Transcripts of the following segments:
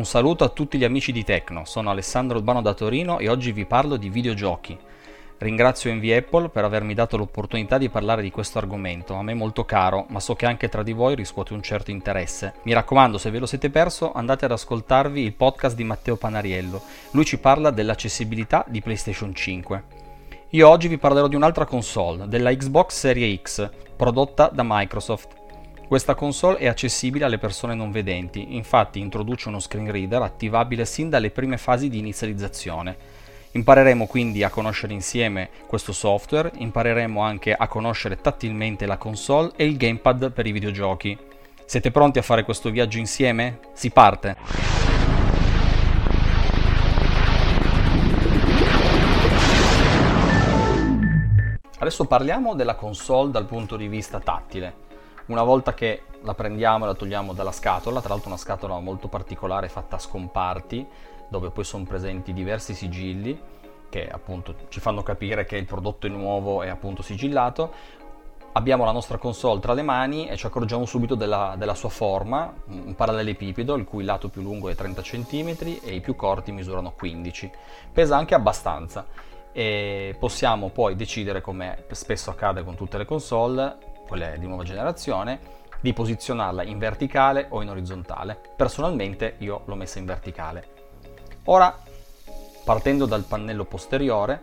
Un saluto a tutti gli amici di Tecno, sono Alessandro Urbano da Torino e oggi vi parlo di videogiochi. Ringrazio Envy Apple per avermi dato l'opportunità di parlare di questo argomento, a me molto caro, ma so che anche tra di voi riscuote un certo interesse. Mi raccomando, se ve lo siete perso, andate ad ascoltarvi il podcast di Matteo Panariello. Lui ci parla dell'accessibilità di PlayStation 5. Io oggi vi parlerò di un'altra console, della Xbox Series X, prodotta da Microsoft. Questa console è accessibile alle persone non vedenti, infatti introduce uno screen reader attivabile sin dalle prime fasi di inizializzazione. Impareremo quindi a conoscere insieme questo software, impareremo anche a conoscere tattilmente la console e il gamepad per i videogiochi. Siete pronti a fare questo viaggio insieme? Si parte! Adesso parliamo della console dal punto di vista tattile. Una volta che la prendiamo e la togliamo dalla scatola, tra l'altro una scatola molto particolare fatta a scomparti, dove poi sono presenti diversi sigilli che appunto ci fanno capire che il prodotto è nuovo e appunto sigillato. Abbiamo la nostra console tra le mani e ci accorgiamo subito della, della sua forma, un parallelepipedo il cui lato più lungo è 30 cm e i più corti misurano 15. Pesa anche abbastanza e possiamo poi decidere, come spesso accade con tutte le console, quelle di nuova generazione, di posizionarla in verticale o in orizzontale. Personalmente io l'ho messa in verticale. Ora, partendo dal pannello posteriore,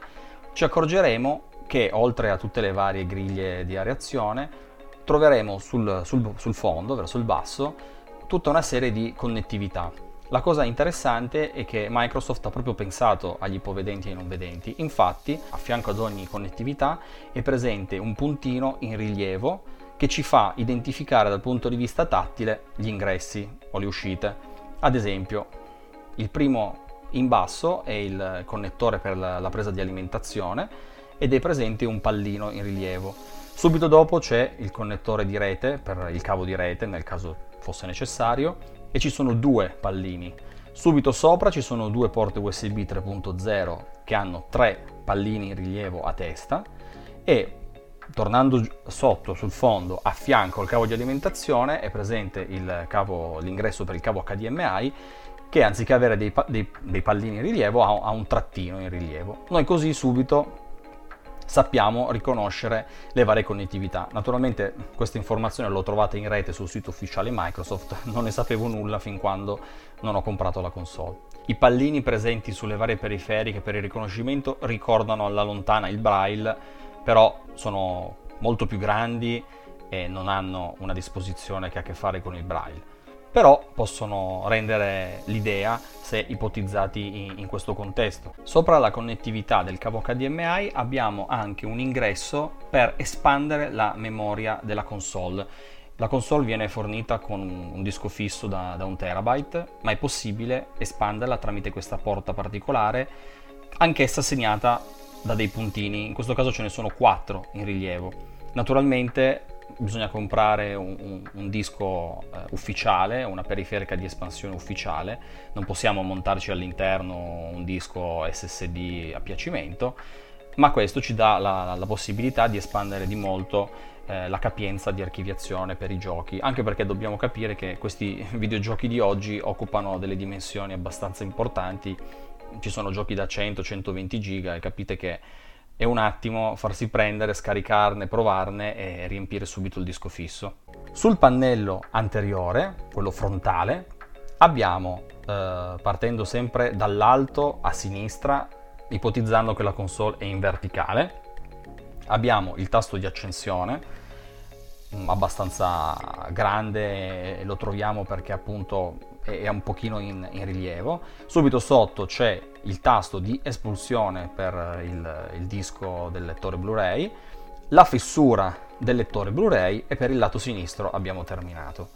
ci accorgeremo che oltre a tutte le varie griglie di areazione, troveremo sul, sul, sul fondo, verso il basso, tutta una serie di connettività la cosa interessante è che Microsoft ha proprio pensato agli ipovedenti e ai non vedenti, infatti a fianco ad ogni connettività è presente un puntino in rilievo che ci fa identificare dal punto di vista tattile gli ingressi o le uscite. Ad esempio, il primo in basso è il connettore per la presa di alimentazione ed è presente un pallino in rilievo. Subito dopo c'è il connettore di rete per il cavo di rete nel caso fosse necessario e ci sono due pallini. Subito sopra ci sono due porte USB 3.0 che hanno tre pallini in rilievo a testa e tornando sotto sul fondo a fianco al cavo di alimentazione è presente cavo, l'ingresso per il cavo HDMI che anziché avere dei, dei, dei pallini in rilievo ha un trattino in rilievo. Noi così subito sappiamo riconoscere le varie connettività. Naturalmente questa informazione l'ho trovata in rete sul sito ufficiale Microsoft, non ne sapevo nulla fin quando non ho comprato la console. I pallini presenti sulle varie periferiche per il riconoscimento ricordano alla lontana il braille, però sono molto più grandi e non hanno una disposizione che ha a che fare con il braille però possono rendere l'idea se ipotizzati in, questo contesto. Sopra la connettività del cavo HDMI abbiamo anche un ingresso per espandere la memoria della console. La console viene fornita con un disco fisso da, da un terabyte, ma è possibile espanderla tramite questa porta particolare, anch'essa segnata da dei puntini, in questo caso ce ne sono quattro in rilievo. Naturalmente bisogna comprare un, un, un disco eh, ufficiale, una periferica di espansione ufficiale, non possiamo montarci all'interno un disco SSD a piacimento, ma questo ci dà la, la possibilità di espandere di molto eh, la capienza di archiviazione per i giochi, anche perché dobbiamo capire che questi videogiochi di oggi occupano delle dimensioni abbastanza importanti, ci sono giochi da 100-120 giga e capite che è un attimo farsi prendere, scaricarne, provarne e riempire subito il disco fisso. Sul pannello anteriore, quello frontale, abbiamo, eh, partendo sempre dall'alto a sinistra, ipotizzando che la console è in verticale, abbiamo il tasto di accensione, mm, abbastanza grande, lo troviamo perché appunto è un pochino in, in, rilievo. Subito sotto c'è il tasto di espulsione per il, il disco del lettore Blu-ray, la fessura del lettore Blu-ray e per il lato sinistro abbiamo terminato.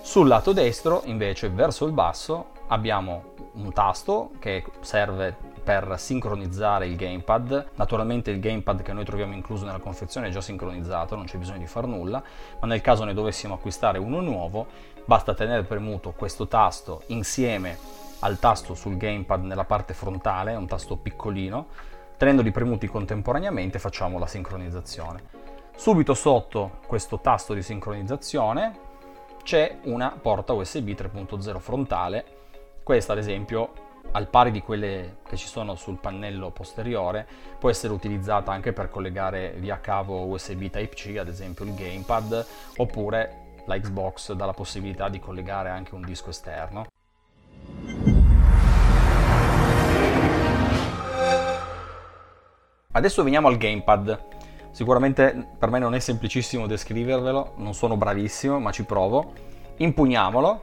Sul lato destro, invece, verso il basso, abbiamo un tasto che serve per sincronizzare il gamepad. Naturalmente il gamepad che noi troviamo incluso nella confezione è già sincronizzato, non c'è bisogno di far nulla, ma nel caso ne dovessimo acquistare uno nuovo, basta tenere premuto questo tasto insieme al tasto sul gamepad nella parte frontale, è un tasto piccolino, tenendoli premuti contemporaneamente facciamo la sincronizzazione. Subito sotto questo tasto di sincronizzazione c'è una porta USB 3.0 frontale Questa ad esempio, al pari di quelle che ci sono sul pannello posteriore, può essere utilizzata anche per collegare via cavo USB Type-C, ad esempio il gamepad, oppure la Xbox dà la possibilità di collegare anche un disco esterno. Adesso veniamo al gamepad. Sicuramente per me non è semplicissimo descrivervelo, non sono bravissimo, ma ci provo. Impugniamolo,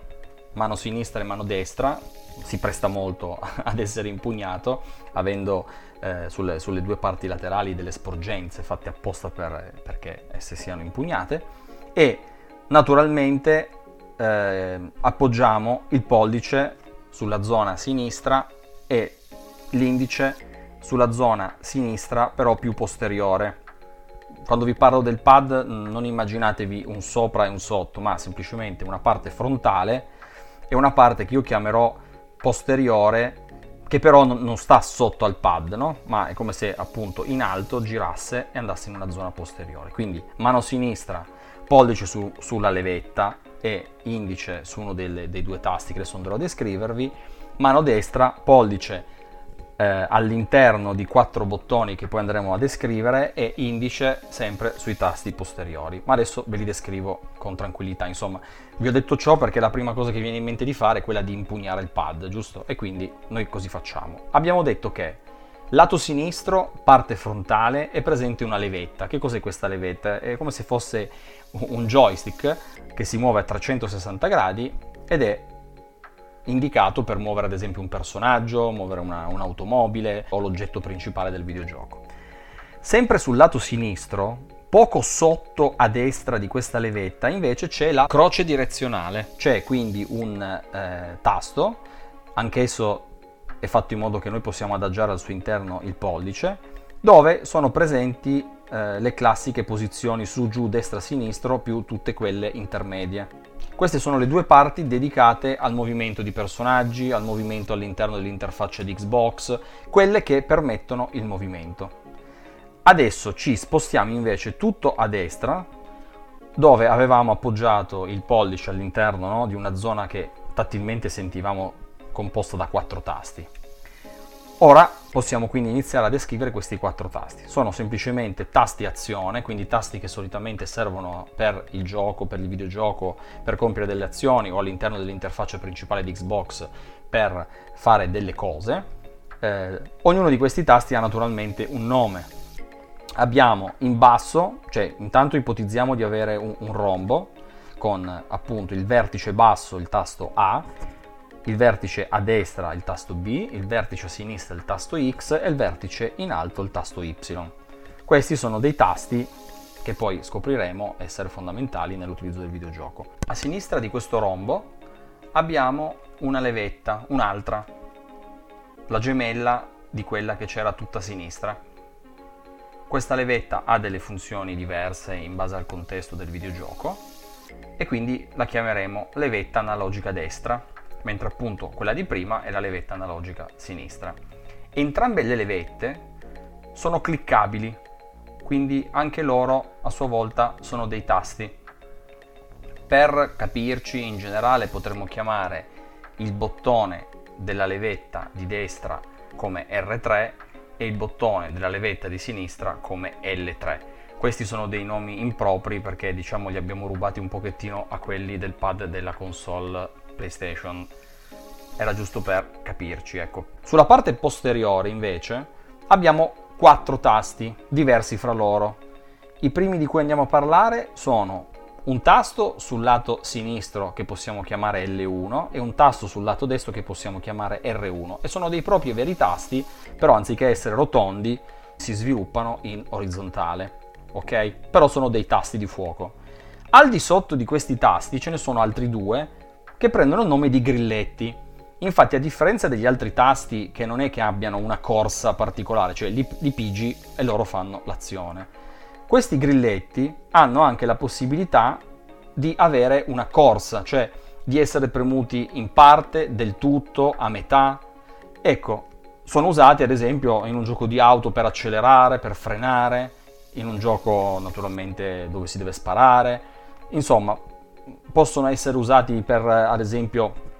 mano sinistra e mano destra, si presta molto ad essere impugnato, avendo eh, sulle, sulle, due parti laterali delle sporgenze fatte apposta per, perché esse siano impugnate. E naturalmente eh, appoggiamo il pollice sulla zona sinistra e l'indice sulla zona sinistra però più posteriore. Quando vi parlo del pad non immaginatevi un sopra e un sotto, ma semplicemente una parte frontale e una parte che io chiamerò posteriore che però non sta sotto al pad, no? ma è come se appunto in alto girasse e andasse in una zona posteriore. Quindi mano sinistra, pollice su, sulla levetta e indice su uno delle, dei due tasti che adesso andrò a descrivervi, mano destra, pollice eh, all'interno di quattro bottoni che poi andremo a descrivere e indice sempre sui tasti posteriori. Ma adesso ve li descrivo con tranquillità. Insomma, vi ho detto ciò perché la prima cosa che viene in mente di fare è quella di impugnare il pad, giusto? E quindi noi così facciamo. Abbiamo detto che lato sinistro, parte frontale, è presente una levetta. Che cos'è questa levetta? È come se fosse un joystick che si muove a 360 gradi ed è indicato per muovere ad esempio un personaggio, muovere una, un'automobile o l'oggetto principale del videogioco. Sempre sul lato sinistro, poco sotto a destra di questa levetta, invece c'è la croce direzionale, c'è quindi un eh, tasto, anch'esso è fatto in modo che noi possiamo adagiare al suo interno il pollice, dove sono presenti eh, le classiche posizioni su, giù, destra, sinistro, più tutte quelle intermedie. Queste sono le due parti dedicate al movimento di personaggi, al movimento all'interno dell'interfaccia di Xbox, quelle che permettono il movimento. Adesso ci spostiamo invece tutto a destra, dove avevamo appoggiato il pollice all'interno no, di una zona che tattilmente sentivamo composta da quattro tasti. Ora possiamo quindi iniziare a descrivere questi quattro tasti. Sono semplicemente tasti azione, quindi tasti che solitamente servono per il gioco, per il videogioco, per compiere delle azioni o all'interno dell'interfaccia principale di Xbox per fare delle cose. Eh, ognuno di questi tasti ha naturalmente un nome. Abbiamo in basso, cioè intanto ipotizziamo di avere un, un rombo con appunto il vertice basso, il tasto A, il vertice a destra il tasto B, il vertice a sinistra il tasto X e il vertice in alto il tasto Y. Questi sono dei tasti che poi scopriremo essere fondamentali nell'utilizzo del videogioco. A sinistra di questo rombo abbiamo una levetta, un'altra, la gemella di quella che c'era tutta a sinistra. Questa levetta ha delle funzioni diverse in base al contesto del videogioco e quindi la chiameremo levetta analogica destra mentre appunto quella di prima è la levetta analogica sinistra. Entrambe le levette sono cliccabili, quindi anche loro a sua volta sono dei tasti. Per capirci in generale potremmo chiamare il bottone della levetta di destra come R3 e il bottone della levetta di sinistra come L3. Questi sono dei nomi impropri perché diciamo li abbiamo rubati un pochettino a quelli del pad della console PlayStation. Era giusto per capirci, ecco. Sulla parte posteriore, invece, abbiamo quattro tasti diversi fra loro. I primi di cui andiamo a parlare sono un tasto sul lato sinistro che possiamo chiamare L1 e un tasto sul lato destro che possiamo chiamare R1 e sono dei propri e veri tasti, però anziché essere rotondi si sviluppano in orizzontale, ok? Però sono dei tasti di fuoco. Al di sotto di questi tasti ce ne sono altri due che prendono il nome di grilletti. Infatti, a differenza degli altri tasti che non è che abbiano una corsa particolare, cioè li, li pigi e loro fanno l'azione, questi grilletti hanno anche la possibilità di avere una corsa, cioè di essere premuti in parte, del tutto, a metà. Ecco, sono usati ad esempio in un gioco di auto per accelerare, per frenare, in un gioco naturalmente dove si deve sparare. Insomma, possono essere usati per, ad esempio,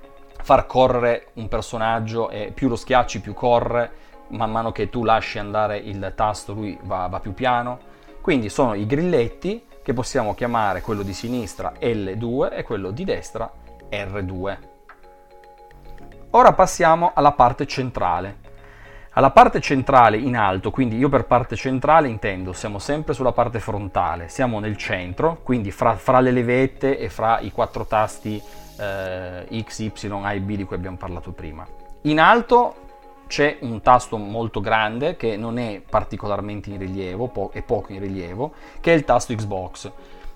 far correre un personaggio e più lo schiacci più corre, man mano che tu lasci andare il tasto lui va, va più piano. Quindi sono i grilletti che possiamo chiamare quello di sinistra L2 e quello di destra R2. Ora passiamo alla parte centrale. Alla parte centrale in alto, quindi io per parte centrale intendo, siamo sempre sulla parte frontale, siamo nel centro, quindi fra, fra le levette e fra i quattro tasti eh, X, Y, A e B di cui abbiamo parlato prima. In alto c'è un tasto molto grande che non è particolarmente in rilievo, po- è poco in rilievo, che è il tasto Xbox.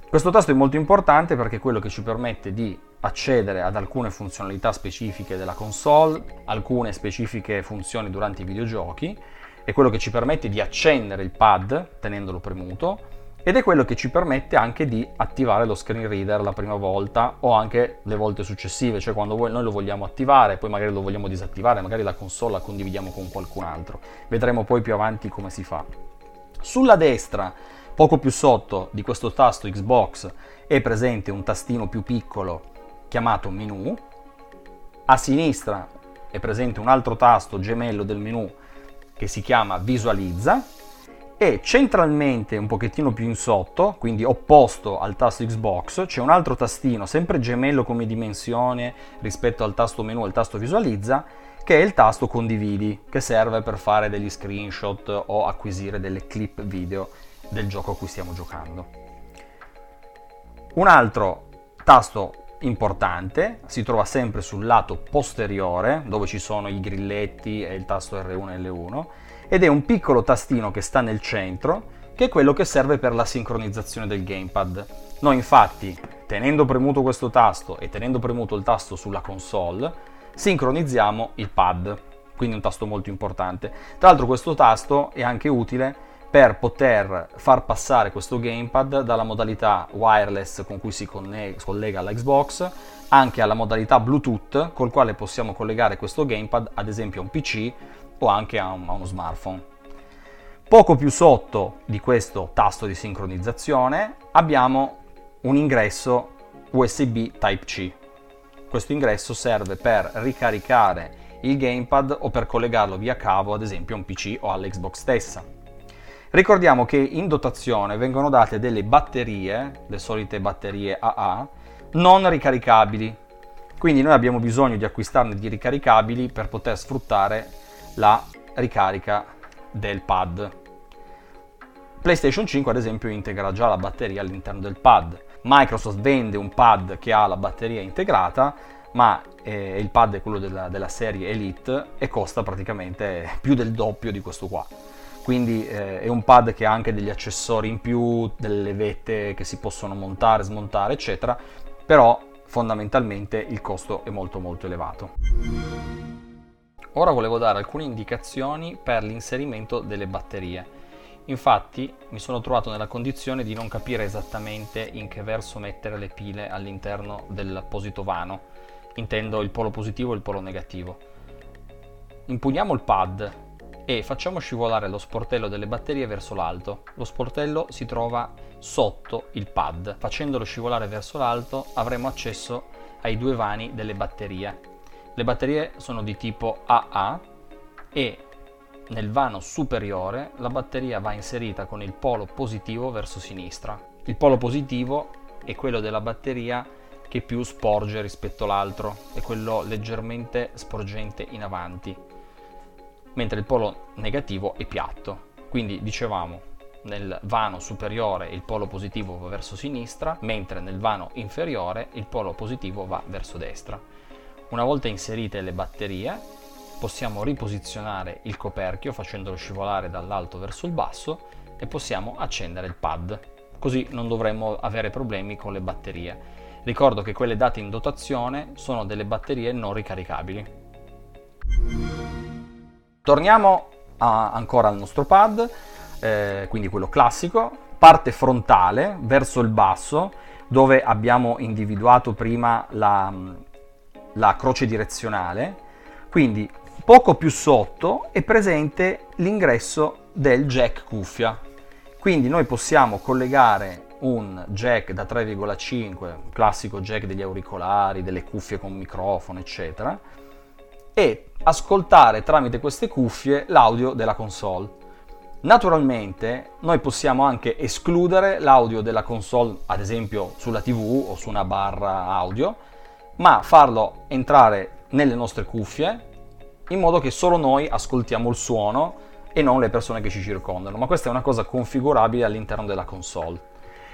Questo tasto è molto importante perché è quello che ci permette di accedere ad alcune funzionalità specifiche della console, alcune specifiche funzioni durante i videogiochi, è quello che ci permette di accendere il pad tenendolo premuto ed è quello che ci permette anche di attivare lo screen reader la prima volta o anche le volte successive, cioè quando noi lo vogliamo attivare, poi magari lo vogliamo disattivare, magari la console la condividiamo con qualcun altro. Vedremo poi più avanti come si fa. Sulla destra, poco più sotto di questo tasto Xbox, è presente un tastino più piccolo chiamato menu. A sinistra è presente un altro tasto gemello del menu che si chiama visualizza e centralmente un pochettino più in sotto, quindi opposto al tasto Xbox, c'è un altro tastino, sempre gemello come dimensione rispetto al tasto menu e al tasto visualizza, che è il tasto condividi, che serve per fare degli screenshot o acquisire delle clip video del gioco a cui stiamo giocando. Un altro tasto importante si trova sempre sul lato posteriore, dove ci sono i grilletti e il tasto R1 e L1, ed è un piccolo tastino che sta nel centro che è quello che serve per la sincronizzazione del gamepad. Noi infatti, tenendo premuto questo tasto e tenendo premuto il tasto sulla console, sincronizziamo il pad, quindi un tasto molto importante. Tra l'altro questo tasto è anche utile per poter far passare questo gamepad dalla modalità wireless con cui si collega alla Xbox anche alla modalità Bluetooth col quale possiamo collegare questo gamepad ad esempio a un PC o anche a, un, a uno smartphone. Poco più sotto di questo tasto di sincronizzazione abbiamo un ingresso USB Type-C. Questo ingresso serve per ricaricare il gamepad o per collegarlo via cavo ad esempio a un PC o all'Xbox stessa. Ricordiamo che in dotazione vengono date delle batterie, le solite batterie AA, non ricaricabili. Quindi noi abbiamo bisogno di acquistarne di ricaricabili per poter sfruttare la ricarica del pad. PlayStation 5 ad esempio integra già la batteria all'interno del pad. Microsoft vende un pad che ha la batteria integrata, ma eh, il pad è quello della, della, serie Elite e costa praticamente più del doppio di questo qua. Quindi eh, è un pad che ha anche degli accessori in più, delle vette che si possono montare, smontare, eccetera, però fondamentalmente il costo è molto molto elevato. Ora volevo dare alcune indicazioni per l'inserimento delle batterie. Infatti mi sono trovato nella condizione di non capire esattamente in che verso mettere le pile all'interno dell'apposito vano. Intendo il polo positivo e il polo negativo. Impugniamo il pad e facciamo scivolare lo sportello delle batterie verso l'alto. Lo sportello si trova sotto il pad. Facendolo scivolare verso l'alto avremo accesso ai due vani delle batterie le batterie sono di tipo AA e nel vano superiore la batteria va inserita con il polo positivo verso sinistra. Il polo positivo è quello della batteria che più sporge rispetto all'altro, è quello leggermente sporgente in avanti, mentre il polo negativo è piatto. Quindi dicevamo nel vano superiore il polo positivo va verso sinistra, mentre nel vano inferiore il polo positivo va verso destra. Una volta inserite le batterie, possiamo riposizionare il coperchio facendolo scivolare dall'alto verso il basso e possiamo accendere il pad. Così non dovremmo avere problemi con le batterie. Ricordo che quelle date in dotazione sono delle batterie non ricaricabili. Torniamo a, ancora al nostro pad, eh, quindi quello classico, parte frontale verso il basso dove abbiamo individuato prima la, la croce direzionale, quindi poco più sotto è presente l'ingresso del jack cuffia. Quindi noi possiamo collegare un jack da 3,5, classico jack degli auricolari, delle cuffie con microfono, eccetera, e ascoltare tramite queste cuffie l'audio della console. Naturalmente noi possiamo anche escludere l'audio della console, ad esempio sulla TV o su una barra audio, ma farlo entrare nelle nostre cuffie in modo che solo noi ascoltiamo il suono e non le persone che ci circondano, ma questa è una cosa configurabile all'interno della console.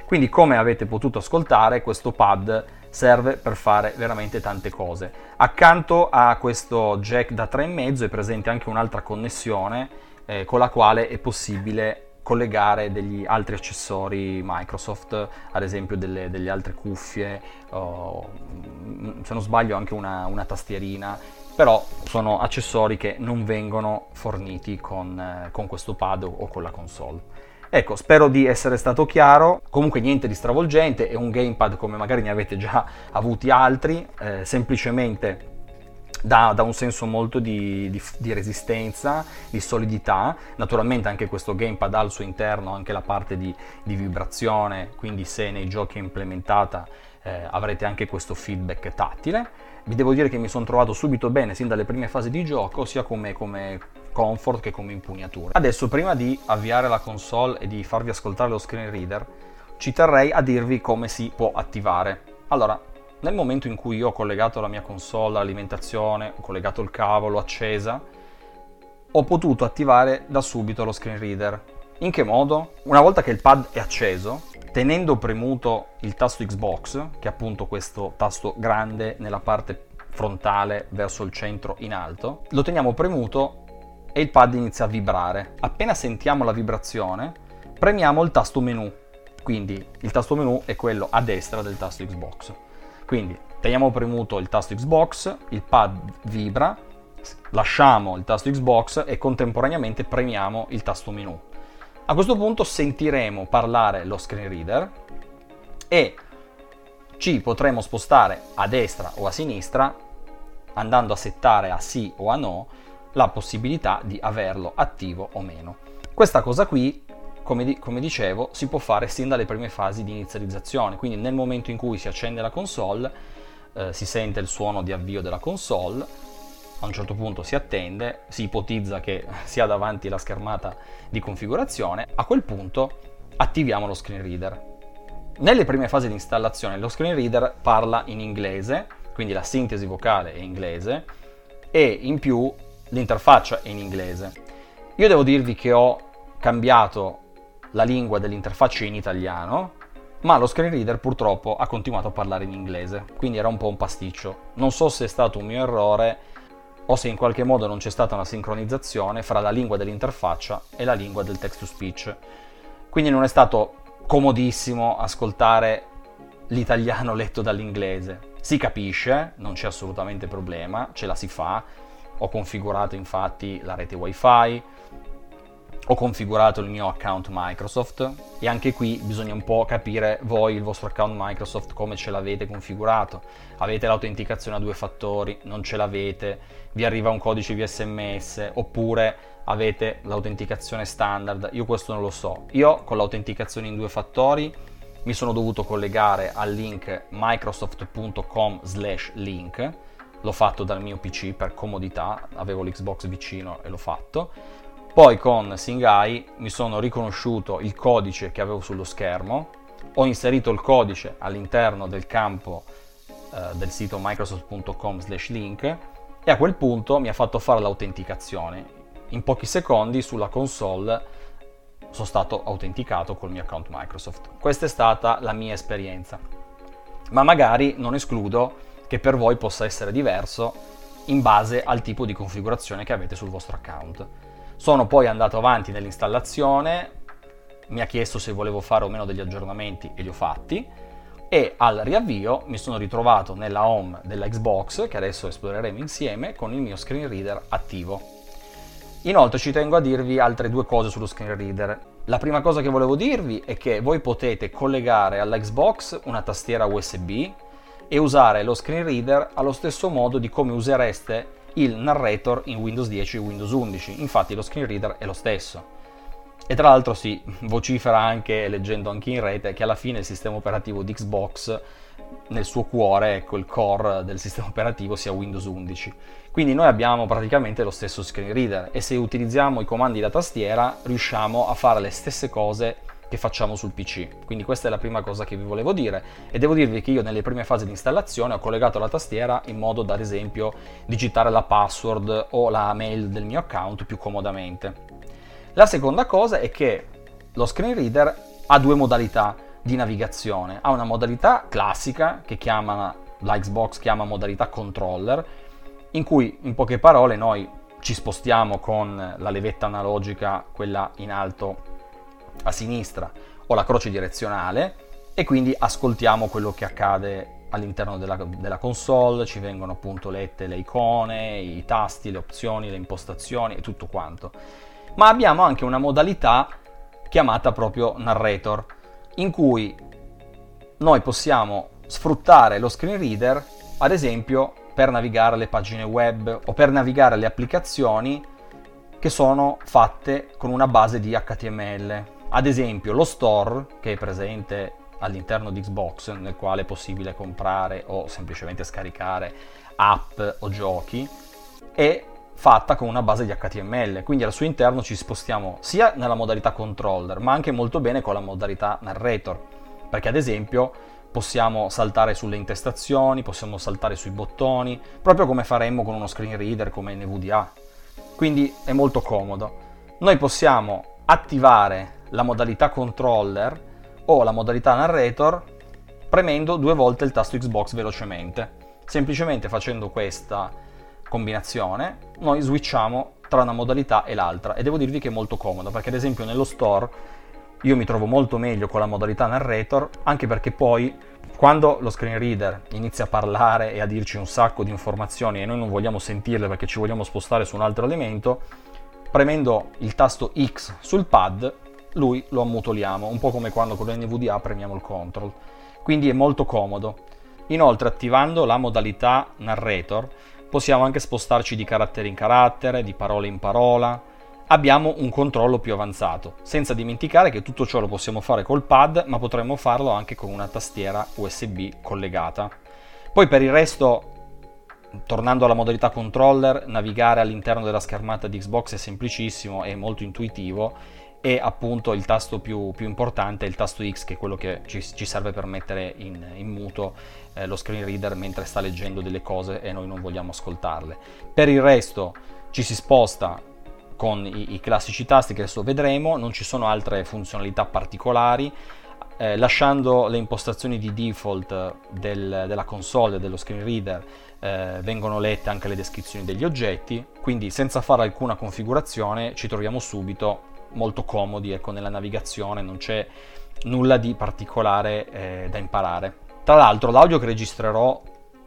Quindi come avete potuto ascoltare questo pad serve per fare veramente tante cose. Accanto a questo jack da 3,5 è presente anche un'altra connessione eh, con la quale è possibile collegare degli altri accessori Microsoft, ad esempio delle, delle altre cuffie, o, se non sbaglio anche una, una tastierina però sono accessori che non vengono forniti con, eh, con questo pad o con la console. Ecco, spero di essere stato chiaro. Comunque niente di stravolgente, è un gamepad come magari ne avete già avuti altri, eh, semplicemente dà, un senso molto di, di, di, resistenza, di solidità. Naturalmente anche questo gamepad ha al suo interno anche la parte di, di vibrazione, quindi se nei giochi è implementata eh, avrete anche questo feedback tattile. Vi devo dire che mi sono trovato subito bene sin dalle prime fasi di gioco, sia come, come comfort che come impugnatura. Adesso, prima di avviare la console e di farvi ascoltare lo screen reader, ci terrei a dirvi come si può attivare. Allora, nel momento in cui io ho collegato la mia console all'alimentazione, ho collegato il cavolo, accesa, ho potuto attivare da subito lo screen reader. In che modo? Una volta che il pad è acceso, tenendo premuto il tasto Xbox, che è appunto questo tasto grande nella parte frontale verso il centro in alto, lo teniamo premuto e il pad inizia a vibrare. Appena sentiamo la vibrazione, premiamo il tasto menu. Quindi il tasto menu è quello a destra del tasto Xbox. Quindi teniamo premuto il tasto Xbox, il pad vibra, lasciamo il tasto Xbox e contemporaneamente premiamo il tasto menu. A questo punto sentiremo parlare lo screen reader e ci potremo spostare a destra o a sinistra andando a settare a sì o a no la possibilità di averlo attivo o meno. Questa cosa qui, come, di- come, dicevo, si può fare sin dalle prime fasi di inizializzazione, quindi nel momento in cui si accende la console, eh, si sente il suono di avvio della console, a un certo punto si attende, si ipotizza che sia davanti la schermata di configurazione, a quel punto attiviamo lo screen reader. Nelle prime fasi di installazione lo screen reader parla in inglese, quindi la sintesi vocale è inglese e in più l'interfaccia è in inglese. Io devo dirvi che ho cambiato la lingua dell'interfaccia in italiano, ma lo screen reader purtroppo ha continuato a parlare in inglese, quindi era un po' un pasticcio. Non so se è stato un mio errore, o se in qualche modo non c'è stata una sincronizzazione fra la lingua dell'interfaccia e la lingua del text to speech. Quindi non è stato comodissimo ascoltare l'italiano letto dall'inglese. Si capisce, non c'è assolutamente problema, ce la si fa. Ho configurato infatti la rete wifi, ho configurato il mio account Microsoft e anche qui bisogna un po' capire voi il vostro account Microsoft come ce l'avete configurato. Avete l'autenticazione a due fattori, non ce l'avete, vi arriva un codice via sms oppure avete l'autenticazione standard. Io questo non lo so. Io con l'autenticazione in due fattori mi sono dovuto collegare al link microsoft.com/link. L'ho fatto dal mio PC per comodità, avevo l'Xbox vicino e l'ho fatto poi con Singai mi sono riconosciuto il codice che avevo sullo schermo, ho inserito il codice all'interno del campo eh, del sito microsoft.com/link e a quel punto mi ha fatto fare l'autenticazione. In pochi secondi sulla console sono stato autenticato col mio account Microsoft. Questa è stata la mia esperienza. Ma magari non escludo che per voi possa essere diverso in base al tipo di configurazione che avete sul vostro account. Sono poi andato avanti nell'installazione, mi ha chiesto se volevo fare o meno degli aggiornamenti e li ho fatti e al riavvio mi sono ritrovato nella home della Xbox che adesso esploreremo insieme con il mio screen reader attivo. Inoltre ci tengo a dirvi altre due cose sullo screen reader. La prima cosa che volevo dirvi è che voi potete collegare alla Xbox una tastiera USB e usare lo screen reader allo stesso modo di come usereste il narrator in Windows 10 e Windows 11, infatti lo screen reader è lo stesso. E tra l'altro si vocifera anche, leggendo anche in rete, che alla fine il sistema operativo di Xbox, nel suo cuore, ecco, il core del sistema operativo sia Windows 11. Quindi noi abbiamo praticamente lo stesso screen reader e se utilizziamo i comandi da tastiera riusciamo a fare le stesse cose che facciamo sul PC. Quindi questa è la prima cosa che vi volevo dire e devo dirvi che io nelle prime fasi di installazione ho collegato la tastiera in modo da ad esempio digitare la password o la mail del mio account più comodamente. La seconda cosa è che lo screen reader ha due modalità di navigazione. Ha una modalità classica che chiama, la Xbox chiama modalità controller, in cui in poche parole noi ci spostiamo con la levetta analogica, quella in alto a sinistra, o la croce direzionale, e quindi ascoltiamo quello che accade all'interno della, della, console, ci vengono appunto lette le icone, i tasti, le opzioni, le impostazioni e tutto quanto ma abbiamo anche una modalità chiamata proprio narrator, in cui noi possiamo sfruttare lo screen reader, ad esempio, per navigare le pagine web o per navigare le applicazioni che sono fatte con una base di HTML. Ad esempio, lo store che è presente all'interno di Xbox, nel quale è possibile comprare o semplicemente scaricare app o giochi, è fatta con una base di HTML, quindi al suo interno ci spostiamo sia nella modalità controller, ma anche molto bene con la modalità narrator, perché ad esempio possiamo saltare sulle intestazioni, possiamo saltare sui bottoni, proprio come faremmo con uno screen reader come NVDA. Quindi è molto comodo. Noi possiamo attivare la modalità controller o la modalità narrator premendo due volte il tasto Xbox velocemente. Semplicemente facendo questa combinazione, noi switchiamo tra una modalità e l'altra e devo dirvi che è molto comodo perché ad esempio nello store io mi trovo molto meglio con la modalità narrator anche perché poi quando lo screen reader inizia a parlare e a dirci un sacco di informazioni e noi non vogliamo sentirle perché ci vogliamo spostare su un altro elemento, premendo il tasto X sul pad lui lo ammutoliamo, un po' come quando con l'NVDA premiamo il control. Quindi è molto comodo. Inoltre attivando la modalità narrator possiamo anche spostarci di carattere in carattere, di parola in parola, abbiamo un controllo più avanzato, senza dimenticare che tutto ciò lo possiamo fare col pad, ma potremmo farlo anche con una tastiera USB collegata. Poi per il resto, tornando alla modalità controller, navigare all'interno della schermata di Xbox è semplicissimo e molto intuitivo e appunto il tasto più, più, importante è il tasto X che è quello che ci, ci serve per mettere in, in muto eh, lo screen reader mentre sta leggendo delle cose e noi non vogliamo ascoltarle. Per il resto ci si sposta con i, i classici tasti che adesso vedremo, non ci sono altre funzionalità particolari. Eh, lasciando le impostazioni di default del, della console dello screen reader eh, vengono lette anche le descrizioni degli oggetti, quindi senza fare alcuna configurazione ci troviamo subito molto comodi ecco, nella navigazione, non c'è nulla di particolare eh, da imparare. Tra l'altro l'audio che registrerò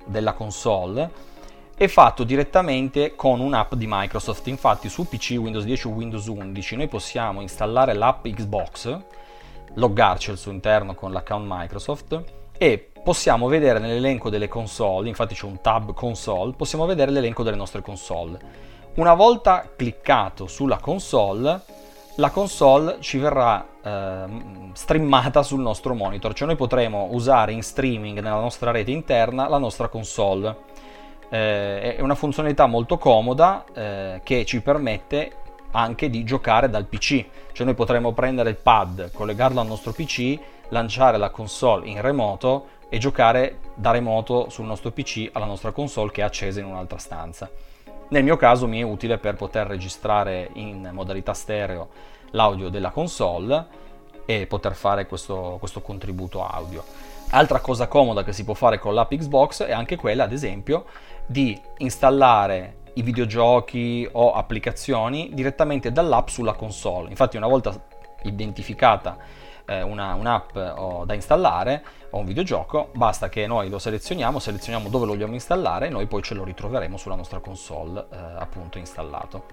della console è fatto direttamente con un'app di Microsoft, infatti su PC Windows 10 o Windows 11 noi possiamo installare l'app Xbox, loggarci al suo interno con l'account Microsoft e possiamo vedere nell'elenco delle console, infatti c'è un tab console, possiamo vedere l'elenco delle nostre console. Una volta cliccato sulla console la console ci verrà eh, streamata sul nostro monitor, cioè noi potremo usare in streaming nella nostra rete interna la nostra console. Eh, è una funzionalità molto comoda eh, che ci permette anche di giocare dal PC, cioè noi potremo prendere il pad, collegarlo al nostro PC, lanciare la console in remoto e giocare da remoto sul nostro PC alla nostra console che è accesa in un'altra stanza. Nel mio caso mi è utile per poter registrare in modalità stereo l'audio della console e poter fare questo, questo contributo audio. Altra cosa comoda che si può fare con l'app Xbox è anche quella, ad esempio, di installare i videogiochi o applicazioni direttamente dall'app sulla console. Infatti, una volta identificata eh, una, un'app oh, da installare o un videogioco, basta che noi lo selezioniamo, selezioniamo dove lo vogliamo installare e noi poi ce lo ritroveremo sulla nostra console eh, appunto installato.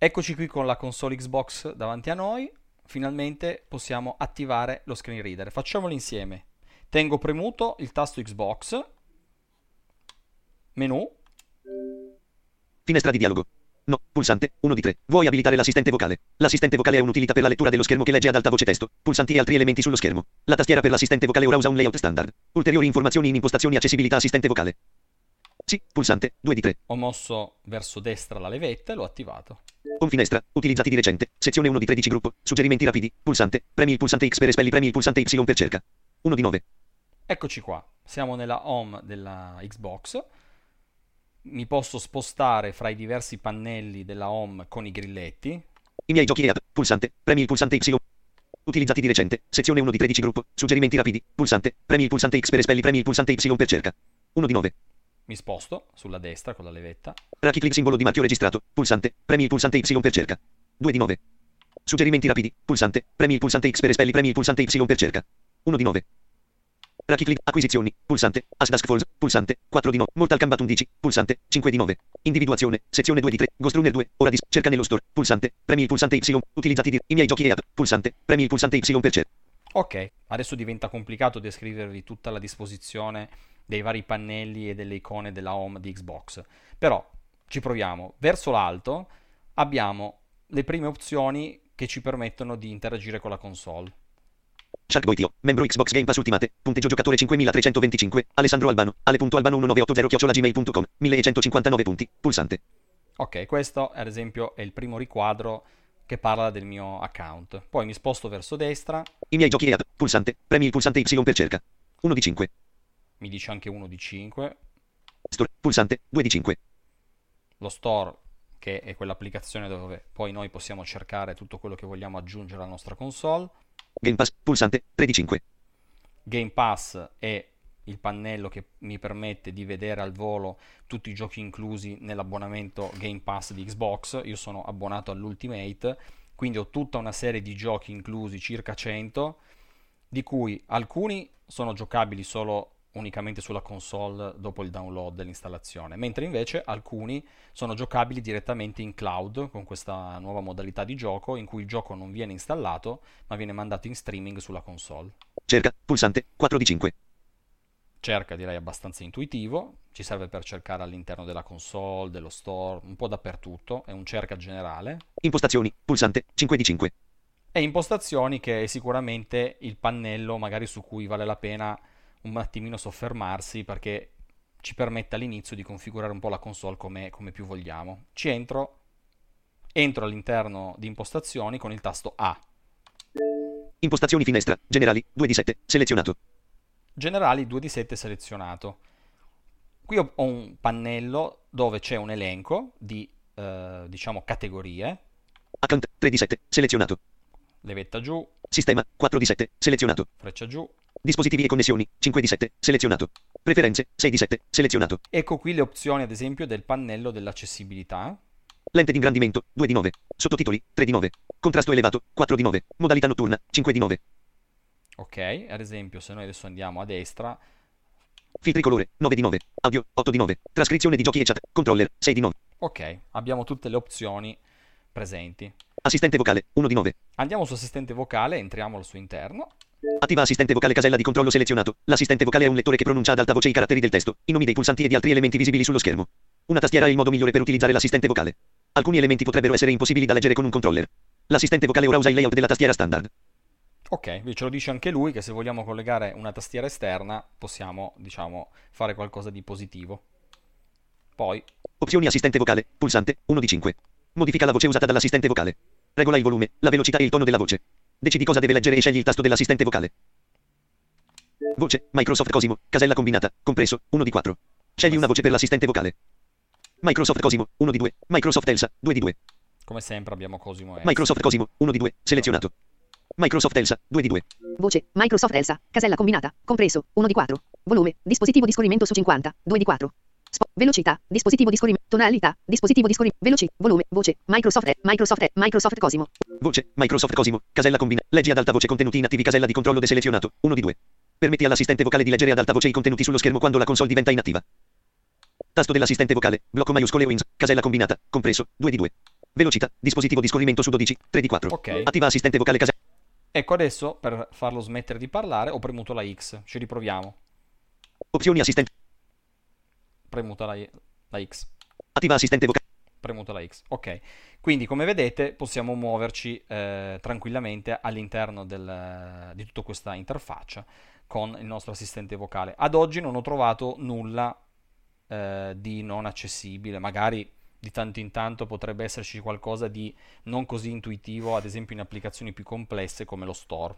Eccoci qui con la console Xbox davanti a noi, finalmente possiamo attivare lo screen reader. Facciamolo insieme. Tengo premuto il tasto Xbox, menu, Finestra di dialogo. No, pulsante, 1 di 3. Vuoi abilitare l'assistente vocale? L'assistente vocale è un'utilità per la lettura dello schermo che legge ad alta voce testo, pulsanti e altri elementi sullo schermo. La tastiera per l'assistente vocale ora usa un layout standard. Ulteriori informazioni in impostazioni accessibilità assistente vocale. Sì, pulsante, 2 di 3. Ho mosso verso destra la levetta e l'ho attivato. Home finestra, utilizzati di recente, sezione 1 di 13 gruppo, suggerimenti rapidi, pulsante, premi il pulsante X per espelli, premi il pulsante Y per cerca. 1 di 9. Eccoci qua, siamo nella home della Xbox. Mi posso spostare fra i diversi pannelli della home con i grilletti. I miei giochi e app, pulsante, premi il pulsante Y. Utilizzati di recente, sezione 1 di 13 gruppo, suggerimenti rapidi, pulsante, premi il pulsante X per espelli, premi il pulsante Y per cerca. 1 di 9. Mi sposto sulla destra con la levetta. Raki click simbolo di marchio registrato, pulsante, premi il pulsante Y per cerca. 2 di 9. Suggerimenti rapidi, pulsante, premi il pulsante X per espelli, premi il pulsante Y per cerca. 1 di 9. Raki click, acquisizioni, pulsante, Asdask Falls, pulsante, 4 di 9, Mortal Kombat 11, pulsante, 5 di 9. Individuazione, sezione 2 di 3, Ghost Runner 2, ora di cerca nello store, pulsante, premi il pulsante Y, utilizzati di, i miei giochi e app, pulsante, premi il pulsante Y per cerca. Ok, adesso diventa complicato descrivervi tutta la disposizione dei vari pannelli e delle icone della home di Xbox. Però ci proviamo. Verso l'alto abbiamo le prime opzioni che ci permettono di interagire con la console. Sharkboy membro Xbox Game Pass Ultimate, punteggio giocatore 5325, Alessandro Albano, ale.albano1980-gmail.com, 1159 punti, pulsante. Ok, questo ad esempio è il primo riquadro che parla del mio account. Poi mi sposto verso destra. I miei giochi e app, pulsante, premi il pulsante Y per cerca. 1 di 5. Mi dice anche 1 di 5. Store, pulsante, 2 di 5. Lo store, che è quell'applicazione dove poi noi possiamo cercare tutto quello che vogliamo aggiungere alla nostra console. Game Pass, pulsante, 3 di 5. Game Pass è il pannello che mi permette di vedere al volo tutti i giochi inclusi nell'abbonamento Game Pass di Xbox. Io sono abbonato all'Ultimate, quindi ho tutta una serie di giochi inclusi, circa 100, di cui alcuni sono giocabili solo unicamente sulla console dopo il download dell'installazione, mentre invece alcuni sono giocabili direttamente in cloud con questa nuova modalità di gioco in cui il gioco non viene installato ma viene mandato in streaming sulla console. Cerca, pulsante, 4 di 5. Cerca direi abbastanza intuitivo, ci serve per cercare all'interno della console, dello store, un po' dappertutto, è un cerca generale. Impostazioni, pulsante, 5 di 5. E impostazioni che è sicuramente il pannello magari su cui vale la pena un attimino soffermarsi perché ci permette all'inizio di configurare un po' la console come, come più vogliamo. Ci entro, entro all'interno di impostazioni con il tasto A. Impostazioni finestra, generali, 2 di 7, selezionato. Generali 2 di 7 selezionato. Qui ho un pannello dove c'è un elenco di eh, diciamo categorie. Account 3 di 7, selezionato. Levetta giù. Sistema 4 di 7, selezionato. Freccia giù. Dispositivi e connessioni 5 di 7, selezionato. Preferenze 6 di 7, selezionato. Ecco qui le opzioni ad esempio del pannello dell'accessibilità. Lente di ingrandimento 2 di 9. Sottotitoli 3 di 9. Contrasto elevato 4 di 9. Modalità notturna 5 di 9. Ok, ad esempio se noi adesso andiamo a destra. Filtri colore 9 di 9. Audio 8 di 9. Trascrizione di giochi e chat. Controller 6 di 9. Ok, abbiamo tutte le opzioni presenti. Assistente vocale 1 di 9. Andiamo su assistente vocale, entriamo al suo interno. Attiva assistente vocale casella di controllo selezionato. L'assistente vocale è un lettore che pronuncia ad alta voce i caratteri del testo, i nomi dei pulsanti e di altri elementi visibili sullo schermo. Una tastiera è il modo migliore per utilizzare l'assistente vocale. Alcuni elementi potrebbero essere impossibili da leggere con un controller. L'assistente vocale ora usa il layout della tastiera standard. Ok, ce lo dice anche lui che se vogliamo collegare una tastiera esterna possiamo, diciamo, fare qualcosa di positivo. Poi... Opzioni assistente vocale, pulsante, 1 di 5. Modifica la voce usata dall'assistente vocale. Regola il volume, la velocità e il tono della voce. Decidi cosa deve leggere e scegli il tasto dell'assistente vocale. Voce, Microsoft Cosimo, casella combinata, compreso, 1 di 4. Scegli una voce per l'assistente vocale. Microsoft Cosimo, 1 di 2. Microsoft Elsa, 2 di 2. Come sempre abbiamo Cosimo e Microsoft Cosimo, 1 di 2, selezionato. Microsoft Elsa, 2 di 2. Voce, Microsoft Elsa, casella combinata, compreso, 1 di 4. Volume, dispositivo di scorrimento su 50, 2 di 4. Spo- velocità, dispositivo di scorrimento, tonalità, dispositivo di scorrimento, veloci, volume, voce, Microsoft, Microsoft, Microsoft Cosimo. Voce, Microsoft Cosimo, casella combinata. Leggi ad alta voce contenuti inattivi casella di controllo deselezionato, 1 di 2. Permetti all'assistente vocale di leggere ad alta voce i contenuti sullo schermo quando la console diventa inattiva. Tasto dell'assistente vocale, blocco maiuscolo e wins, casella combinata, compreso, 2 di 2. Velocità, dispositivo di scorrimento su 12, 3 di 4. Ok. Attiva assistente vocale casella. Ecco adesso per farlo smettere di parlare ho premuto la X, ci riproviamo. Opzioni assistente. Premuta la, la X. Attiva assistente vocale. premuta la X. Ok, quindi come vedete possiamo muoverci eh, tranquillamente all'interno del, di tutta questa interfaccia con il nostro assistente vocale. Ad oggi non ho trovato nulla eh, di non accessibile, magari di tanto in tanto potrebbe esserci qualcosa di non così intuitivo, ad esempio in applicazioni più complesse come lo store.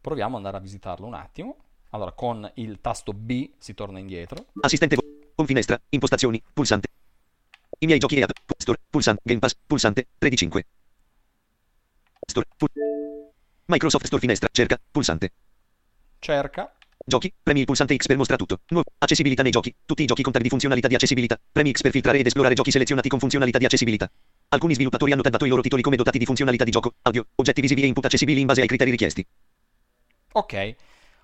Proviamo ad andare a visitarlo un attimo. Allora, con il tasto B si torna indietro. Assistente vo- con finestra, impostazioni, pulsante. I miei giochi e app, store, pulsante, Game Pass, pulsante, 3 di 5. Store, pul- Microsoft Store finestra, cerca, pulsante. Cerca. Giochi, premi il pulsante X per mostra tutto. Nuovo, accessibilità nei giochi, tutti i giochi con tag di funzionalità di accessibilità. Premi X per filtrare ed esplorare giochi selezionati con funzionalità di accessibilità. Alcuni sviluppatori hanno taggato i loro titoli come dotati di funzionalità di gioco, audio, oggetti visivi e input accessibili in base ai criteri richiesti. Ok,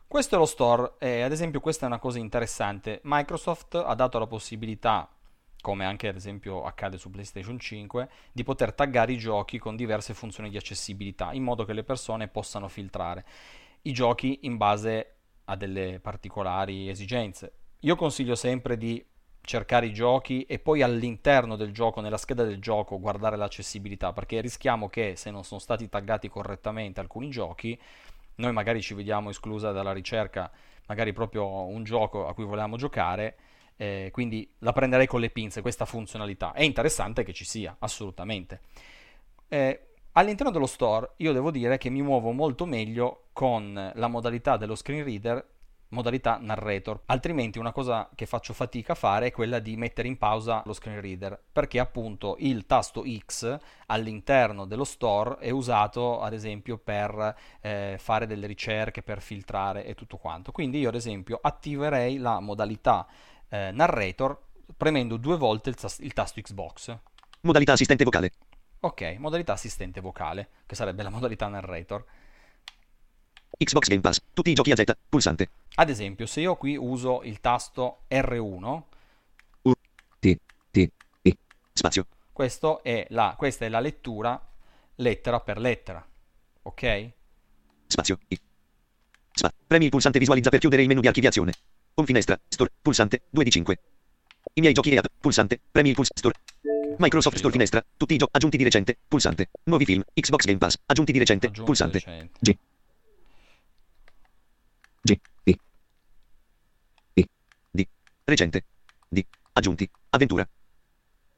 questo è lo store e ad esempio questa è una cosa interessante. Microsoft ha dato la possibilità, come anche ad esempio accade su PlayStation 5, di poter taggare i giochi con diverse funzioni di accessibilità, in modo che le persone possano filtrare i giochi in base a delle particolari esigenze. Io consiglio sempre di cercare i giochi e poi all'interno del gioco, nella scheda del gioco, guardare l'accessibilità, perché rischiamo che se non sono stati taggati correttamente alcuni giochi, noi magari ci vediamo esclusa dalla ricerca, magari proprio un gioco a cui volevamo giocare, eh, quindi la prenderei con le pinze questa funzionalità. È interessante che ci sia, assolutamente. Eh, all'interno dello store io devo dire che mi muovo molto meglio con la modalità dello screen reader modalità narrator. Altrimenti una cosa che faccio fatica a fare è quella di mettere in pausa lo screen reader, perché appunto il tasto X all'interno dello store è usato ad esempio per eh, fare delle ricerche, per filtrare e tutto quanto. Quindi io ad esempio attiverei la modalità eh, narrator premendo due volte il, tas- il tasto Xbox. Modalità assistente vocale. Ok, modalità assistente vocale, che sarebbe la modalità narrator. Xbox Game Pass, tutti i giochi a Z, pulsante. Ad esempio, se io qui uso il tasto R1, U, T, T, I, spazio. questo è la, questa è la lettura lettera per lettera. Ok? Spazio. I. Spa. Premi il pulsante visualizza per chiudere il menu di archiviazione. Home finestra. Store. Pulsante. 2 di 5. I miei giochi e app. Pulsante. Premi il pulsante. Store. Microsoft Store finestra. Tutti i giochi aggiunti di recente. Pulsante. Nuovi film. Xbox Game Pass. Aggiunti di recente. Aggiunti pulsante. recenti. G. G. I. I. D. Recente. D. Aggiunti. Avventura.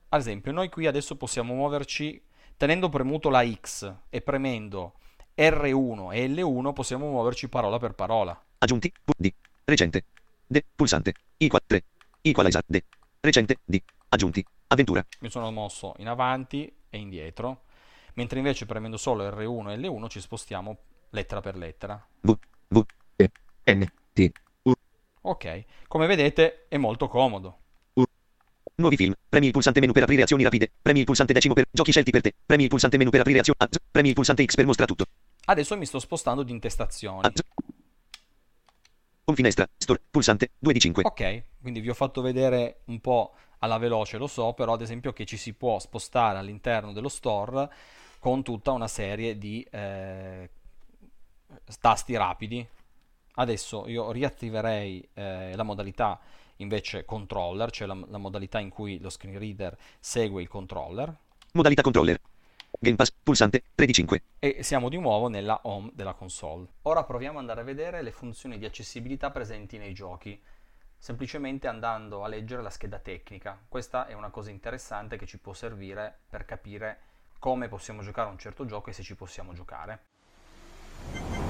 Ad esempio, noi qui adesso possiamo muoverci tenendo premuto la X e premendo R1 e L1 possiamo muoverci parola per parola. Aggiunti. D. Recente. D. Pulsante. I 3. Equalizer. D. Recente. D. Aggiunti. Avventura. Mi sono mosso in avanti e indietro, mentre invece premendo solo R1 e L1 ci spostiamo lettera per lettera. V. Ok, come vedete è molto comodo. Nuovi film. Premi il pulsante menu per aprire azioni rapide. Premi il pulsante decimo per giochi scelti per te. Premi il pulsante menu per aprire azioni. Az. Premi il pulsante X per mostra tutto. Adesso mi sto spostando di intestazioni. Az. Home finestra. Store. Pulsante. 2 di 5. Ok, quindi vi ho fatto vedere un po' alla veloce, lo so, però ad esempio che ci si può spostare all'interno dello store con tutta una serie di eh, tasti rapidi. Adesso io riattiverei eh, la modalità invece controller, cioè la, la modalità in cui lo screen reader segue il controller Modalità controller. Game Pass. Pulsante. 3 di 5. e siamo di nuovo nella home della console. Ora proviamo ad andare a vedere le funzioni di accessibilità presenti nei giochi, semplicemente andando a leggere la scheda tecnica. Questa è una cosa interessante che ci può servire per capire come possiamo giocare a un certo gioco e se ci possiamo giocare.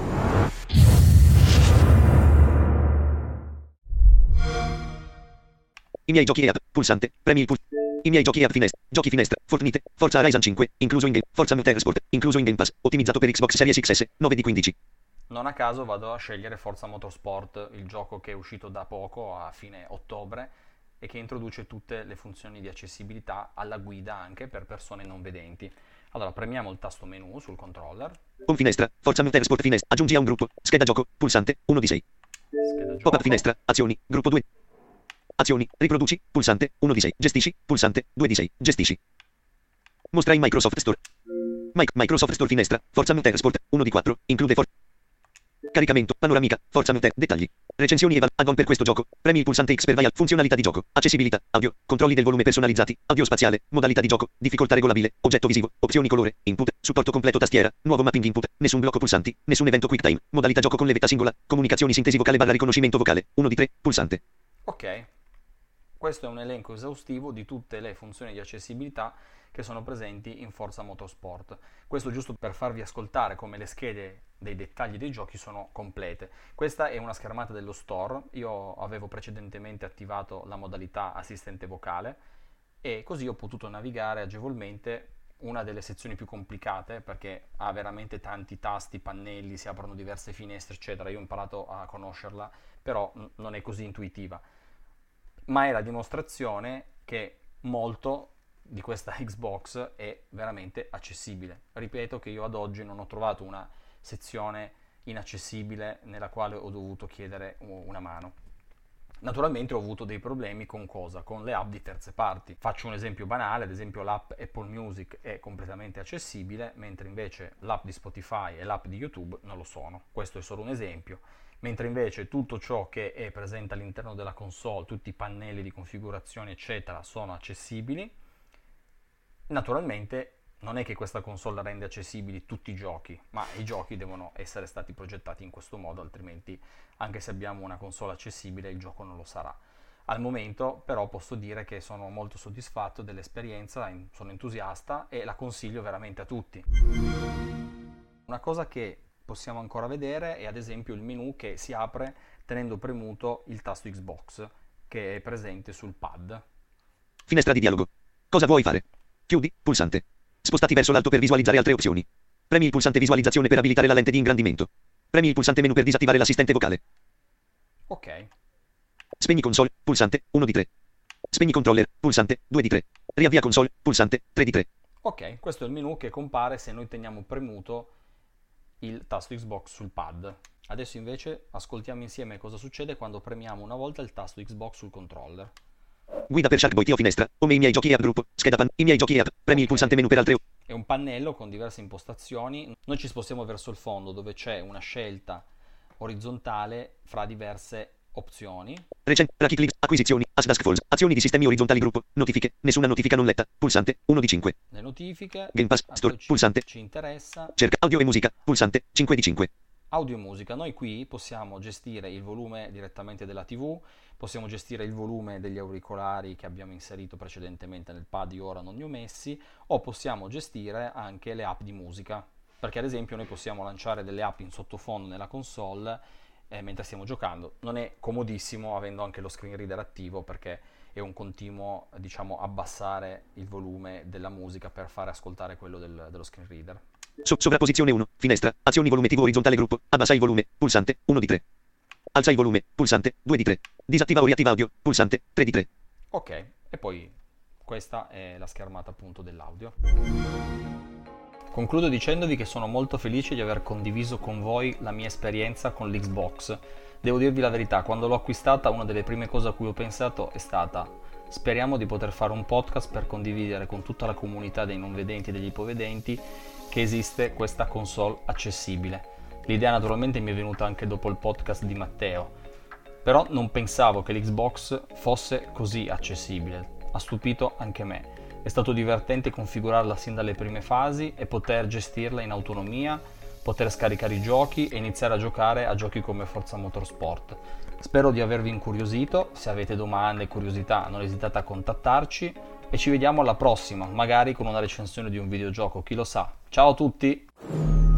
I miei giochi app. Pulsante. Premi il pulsante. I miei giochi app finestra. Giochi finestra. Fortnite. Forza Horizon 5. Incluso in game. Forza Motorsport. Incluso in Game Pass. Ottimizzato per Xbox Series XS. 9 di 15. Non a caso vado a scegliere Forza Motorsport, il gioco che è uscito da poco, a fine ottobre, e che introduce tutte le funzioni di accessibilità alla guida anche per persone non vedenti. Allora premiamo il tasto menu sul controller, Home finestra. Forza Motorsport finestra. Aggiungi a un gruppo. Scheda gioco. Pulsante. 1 di 6. scheda gioco, Pop-up finestra. Azioni. Gruppo 2. Azioni. Riproduci. Pulsante. 1 di 6. Gestisci. Pulsante. 2 di 6. Gestisci. Mostra in Microsoft Store. Mic- Microsoft Store finestra. Forza Motorsport. 1 di 4. Include for- Caricamento. Panoramica. Forza Motor. Dettagli. Recensioni e val- add-on per questo gioco. Premi il pulsante X per Vial. Funzionalità di gioco. Accessibilità. Audio. Controlli del volume personalizzati. Audio spaziale. Modalità di gioco. Difficoltà regolabile. Oggetto visivo. Opzioni colore. Input. Supporto completo tastiera. Nuovo mapping input. Nessun blocco pulsanti. Nessun evento quick time. Modalità gioco con levetta singola. Comunicazioni sintesi vocale barra riconoscimento vocale. 1 di 3. Pulsante. Ok, questo è un elenco esaustivo di tutte le funzioni di accessibilità che sono presenti in Forza Motorsport. Questo giusto per farvi ascoltare come le schede dei dettagli dei giochi sono complete. Questa è una schermata dello store, io avevo precedentemente attivato la modalità assistente vocale e così ho potuto navigare agevolmente una delle sezioni più complicate perché ha veramente tanti tasti, pannelli, si aprono diverse finestre, eccetera. Io ho imparato a conoscerla, però non è così intuitiva. Ma è la dimostrazione che molto di questa Xbox è veramente accessibile. Ripeto che io ad oggi non ho trovato una sezione inaccessibile nella quale ho dovuto chiedere una mano. Naturalmente ho avuto dei problemi con cosa? Con le app di terze parti. Faccio un esempio banale, ad esempio l'app Apple Music è completamente accessibile, mentre invece l'app di Spotify e l'app di YouTube non lo sono. Questo è solo un esempio. Mentre invece tutto ciò che è presente all'interno della console, tutti i pannelli di configurazione, eccetera, sono accessibili. Naturalmente non è che questa console rende accessibili tutti i giochi, ma i giochi devono essere stati progettati in questo modo, altrimenti anche se abbiamo una console accessibile il gioco non lo sarà. Al momento però posso dire che sono molto soddisfatto dell'esperienza, sono entusiasta e la consiglio veramente a tutti. Una cosa che possiamo ancora vedere è ad esempio il menu che si apre tenendo premuto il tasto Xbox che è presente sul pad. Finestra di dialogo. Cosa vuoi fare? Chiudi, pulsante. Spostati verso l'alto per visualizzare altre opzioni. Premi il pulsante visualizzazione per abilitare la lente di ingrandimento. Premi il pulsante menu per disattivare l'assistente vocale. Ok. Spegni console, pulsante 1 di 3. Spegni controller, pulsante 2 di 3. Riavvia console, pulsante 3 di 3. Ok, questo è il menu che compare se noi teniamo premuto il tasto Xbox sul pad. Adesso invece ascoltiamo insieme cosa succede quando premiamo una volta il tasto Xbox sul controller. Guida per Sharkboy o finestra. Come i miei giochi app gruppo. Scheda pan. I miei giochi app. Premi il pulsante menu per altre. È un pannello con diverse impostazioni. Noi ci spostiamo verso il fondo dove c'è una scelta orizzontale fra diverse opzioni. Recent, Clips, acquisizioni, Asdask Falls, azioni di sistemi orizzontali gruppo, notifiche, nessuna notifica non letta, pulsante, 1 di 5. Le notifiche. Game Pass, Store, ci, pulsante. Ci interessa. Cerca audio e musica, pulsante, 5 di 5. Audio e musica. Noi qui possiamo gestire il volume direttamente della TV, possiamo gestire il volume degli auricolari che abbiamo inserito precedentemente nel pad, io ora non li ho messi, o possiamo gestire anche le app di musica. Perché ad esempio noi possiamo lanciare delle app in sottofondo nella console eh, mentre stiamo giocando. Non è comodissimo avendo anche lo screen reader attivo perché è un continuo diciamo abbassare il volume della musica per fare ascoltare quello del, dello screen reader. So- sovrapposizione 1, finestra, azioni volume TV orizzontale gruppo, abbassa il volume, pulsante, 1 di 3. Alza il volume, pulsante, 2 di 3. Disattiva o riattiva audio, pulsante, 3 di 3. Ok, e poi questa è la schermata appunto dell'audio. Concludo dicendovi che sono molto felice di aver condiviso con voi la mia esperienza con l'Xbox. Devo dirvi la verità, quando l'ho acquistata una delle prime cose a cui ho pensato è stata speriamo di poter fare un podcast per condividere con tutta la comunità dei non vedenti e degli ipovedenti che esiste questa console accessibile. L'idea naturalmente mi è venuta anche dopo il podcast di Matteo, però non pensavo che l'Xbox fosse così accessibile. Ha stupito anche me. È stato divertente configurarla sin dalle prime fasi e poter gestirla in autonomia, poter scaricare i giochi e iniziare a giocare a giochi come Forza Motorsport. Spero di avervi incuriosito, se avete domande e curiosità non esitate a contattarci e ci vediamo alla prossima, magari con una recensione di un videogioco, chi lo sa. Ciao a tutti!